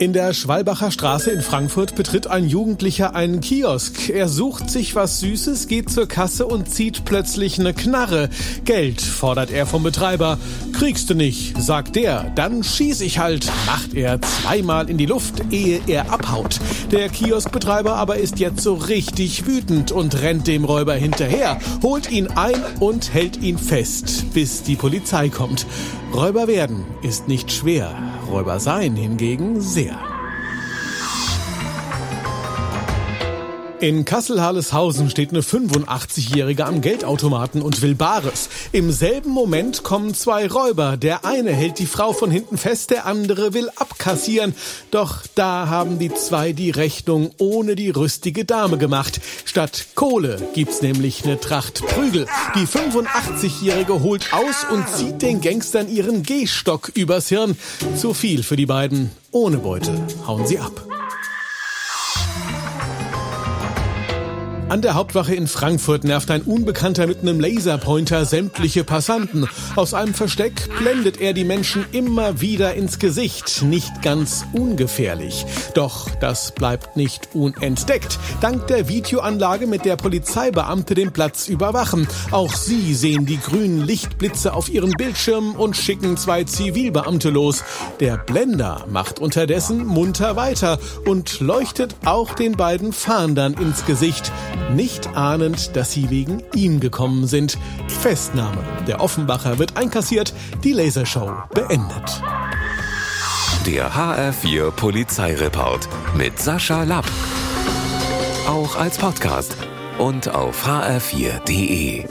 In der Schwalbacher Straße in Frankfurt betritt ein Jugendlicher einen Kiosk. Er sucht sich was Süßes, geht zur Kasse und zieht plötzlich eine Knarre. Geld fordert er vom Betreiber. Kriegst du nicht, sagt der. Dann schieß ich halt, macht er zweimal in die Luft, ehe er abhaut. Der Kioskbetreiber aber ist jetzt so richtig wütend und rennt dem Räuber hinterher, holt ihn ein und hält ihn fest, bis die Polizei kommt. Räuber werden ist nicht schwer, Räuber sein hingegen sehr. In Kassel-Harleshausen steht eine 85-Jährige am Geldautomaten und will Bares. Im selben Moment kommen zwei Räuber. Der eine hält die Frau von hinten fest, der andere will abkassieren. Doch da haben die zwei die Rechnung ohne die rüstige Dame gemacht. Statt Kohle gibt's nämlich eine Tracht Prügel. Die 85-Jährige holt aus und zieht den Gangstern ihren Gehstock übers Hirn. Zu viel für die beiden. Ohne Beute hauen sie ab. An der Hauptwache in Frankfurt nervt ein Unbekannter mit einem Laserpointer sämtliche Passanten. Aus einem Versteck blendet er die Menschen immer wieder ins Gesicht. Nicht ganz ungefährlich. Doch das bleibt nicht unentdeckt. Dank der Videoanlage, mit der Polizeibeamte den Platz überwachen. Auch sie sehen die grünen Lichtblitze auf ihren Bildschirmen und schicken zwei Zivilbeamte los. Der Blender macht unterdessen munter weiter und leuchtet auch den beiden Fahndern ins Gesicht nicht ahnend, dass sie wegen ihm gekommen sind. Festnahme. Der Offenbacher wird einkassiert, die Lasershow beendet. Der HR4 Polizeireport mit Sascha Lapp. Auch als Podcast und auf hr4.de.